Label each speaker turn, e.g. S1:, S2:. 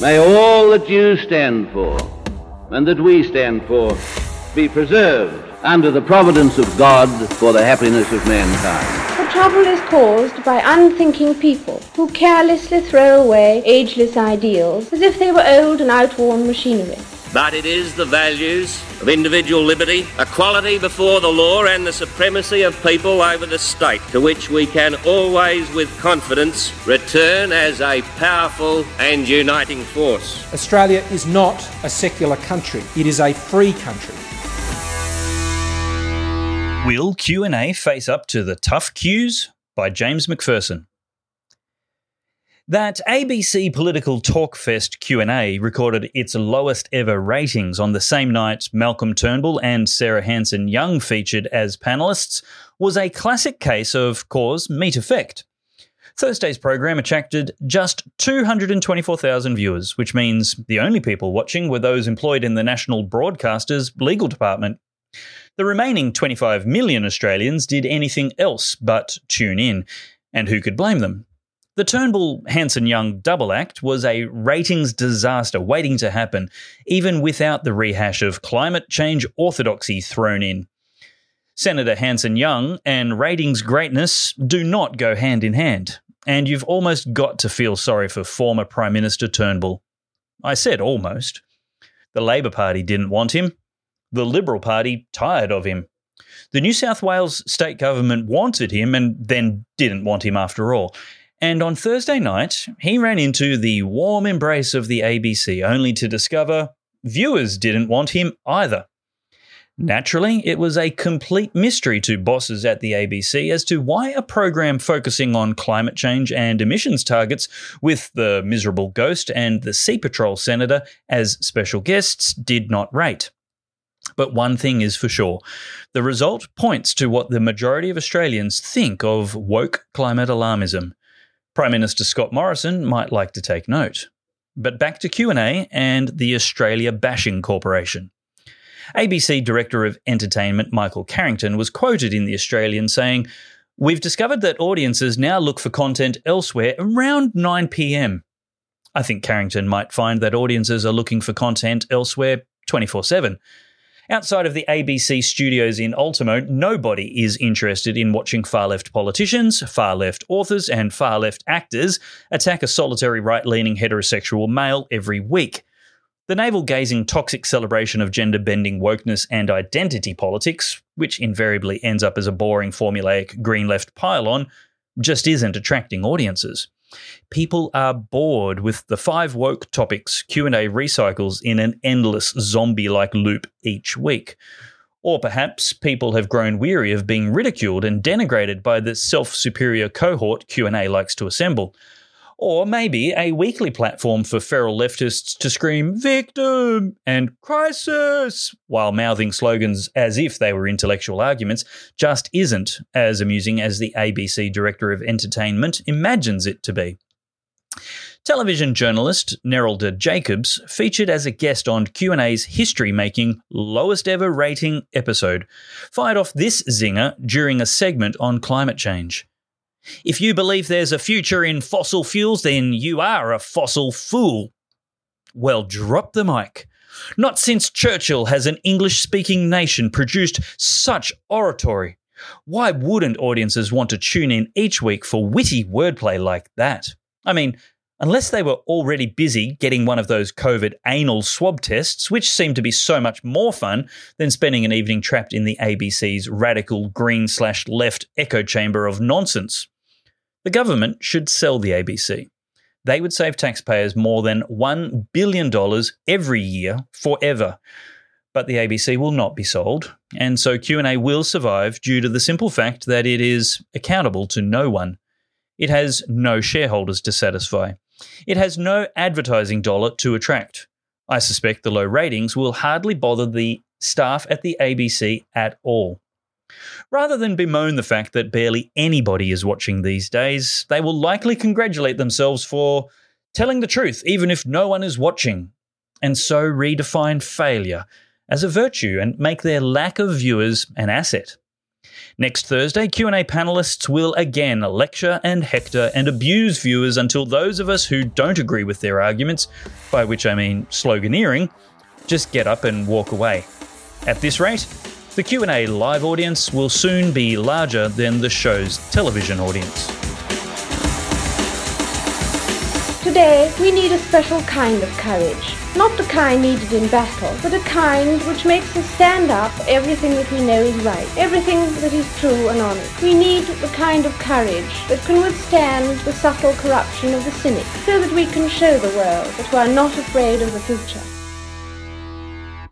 S1: May all that you stand for and that we stand for be preserved under the providence of God for the happiness of mankind.
S2: The trouble is caused by unthinking people who carelessly throw away ageless ideals as if they were old and outworn machinery.
S3: But it is the values of individual liberty, equality before the law, and the supremacy of people over the state to which we can always, with confidence, return as a powerful and uniting force.
S4: Australia is not a secular country, it is a free country.
S5: Will Q&A face up to the tough Qs? By James Macpherson. That ABC Political Talkfest Q&A recorded its lowest ever ratings on the same night Malcolm Turnbull and Sarah Hanson-Young featured as panelists was a classic case of cause meet effect. Thursday's program attracted just 224,000 viewers, which means the only people watching were those employed in the national broadcaster's legal department. The remaining 25 million Australians did anything else but tune in, and who could blame them? The Turnbull Hanson Young double act was a ratings disaster waiting to happen, even without the rehash of climate change orthodoxy thrown in. Senator Hanson Young and ratings greatness do not go hand in hand, and you've almost got to feel sorry for former Prime Minister Turnbull. I said almost. The Labor Party didn't want him. The Liberal Party tired of him. The New South Wales state government wanted him and then didn't want him after all. And on Thursday night, he ran into the warm embrace of the ABC, only to discover viewers didn't want him either. Naturally, it was a complete mystery to bosses at the ABC as to why a program focusing on climate change and emissions targets, with the miserable ghost and the Sea Patrol senator as special guests, did not rate. But one thing is for sure the result points to what the majority of Australians think of woke climate alarmism. Prime Minister Scott Morrison might like to take note. But back to Q&A and the Australia Bashing Corporation. ABC Director of Entertainment Michael Carrington was quoted in The Australian saying, We've discovered that audiences now look for content elsewhere around 9 pm. I think Carrington might find that audiences are looking for content elsewhere 24 7. Outside of the ABC studios in Ultimo, nobody is interested in watching far left politicians, far left authors, and far left actors attack a solitary right leaning heterosexual male every week. The navel gazing toxic celebration of gender bending wokeness and identity politics, which invariably ends up as a boring formulaic green left pylon, just isn't attracting audiences. People are bored with the five woke topics Q&A recycles in an endless zombie-like loop each week. Or perhaps people have grown weary of being ridiculed and denigrated by the self-superior cohort Q&A likes to assemble. Or maybe a weekly platform for feral leftists to scream victim and crisis while mouthing slogans as if they were intellectual arguments just isn't as amusing as the ABC Director of Entertainment imagines it to be. Television journalist Narelda Jacobs featured as a guest on Q&A's history-making lowest ever rating episode, fired off this zinger during a segment on climate change. If you believe there's a future in fossil fuels, then you are a fossil fool. Well, drop the mic. Not since Churchill has an English speaking nation produced such oratory. Why wouldn't audiences want to tune in each week for witty wordplay like that? I mean, unless they were already busy getting one of those COVID anal swab tests, which seemed to be so much more fun than spending an evening trapped in the ABC's radical green slash left echo chamber of nonsense. The government should sell the ABC. They would save taxpayers more than $1 billion every year forever. But the ABC will not be sold, and so Q&A will survive due to the simple fact that it is accountable to no one. It has no shareholders to satisfy. It has no advertising dollar to attract. I suspect the low ratings will hardly bother the staff at the ABC at all. Rather than bemoan the fact that barely anybody is watching these days, they will likely congratulate themselves for telling the truth even if no one is watching, and so redefine failure as a virtue and make their lack of viewers an asset. Next Thursday, Q&A panelists will again lecture and hector and abuse viewers until those of us who don't agree with their arguments, by which I mean sloganeering, just get up and walk away. At this rate, the Q&A live audience will soon be larger than the show's television audience.
S2: Today, we need a special kind of courage. Not the kind needed in battle, but a kind which makes us stand up for everything that we know is right, everything that is true and honest. We need the kind of courage that can withstand the subtle corruption of the cynic, so that we can show the world that we are not afraid of the future.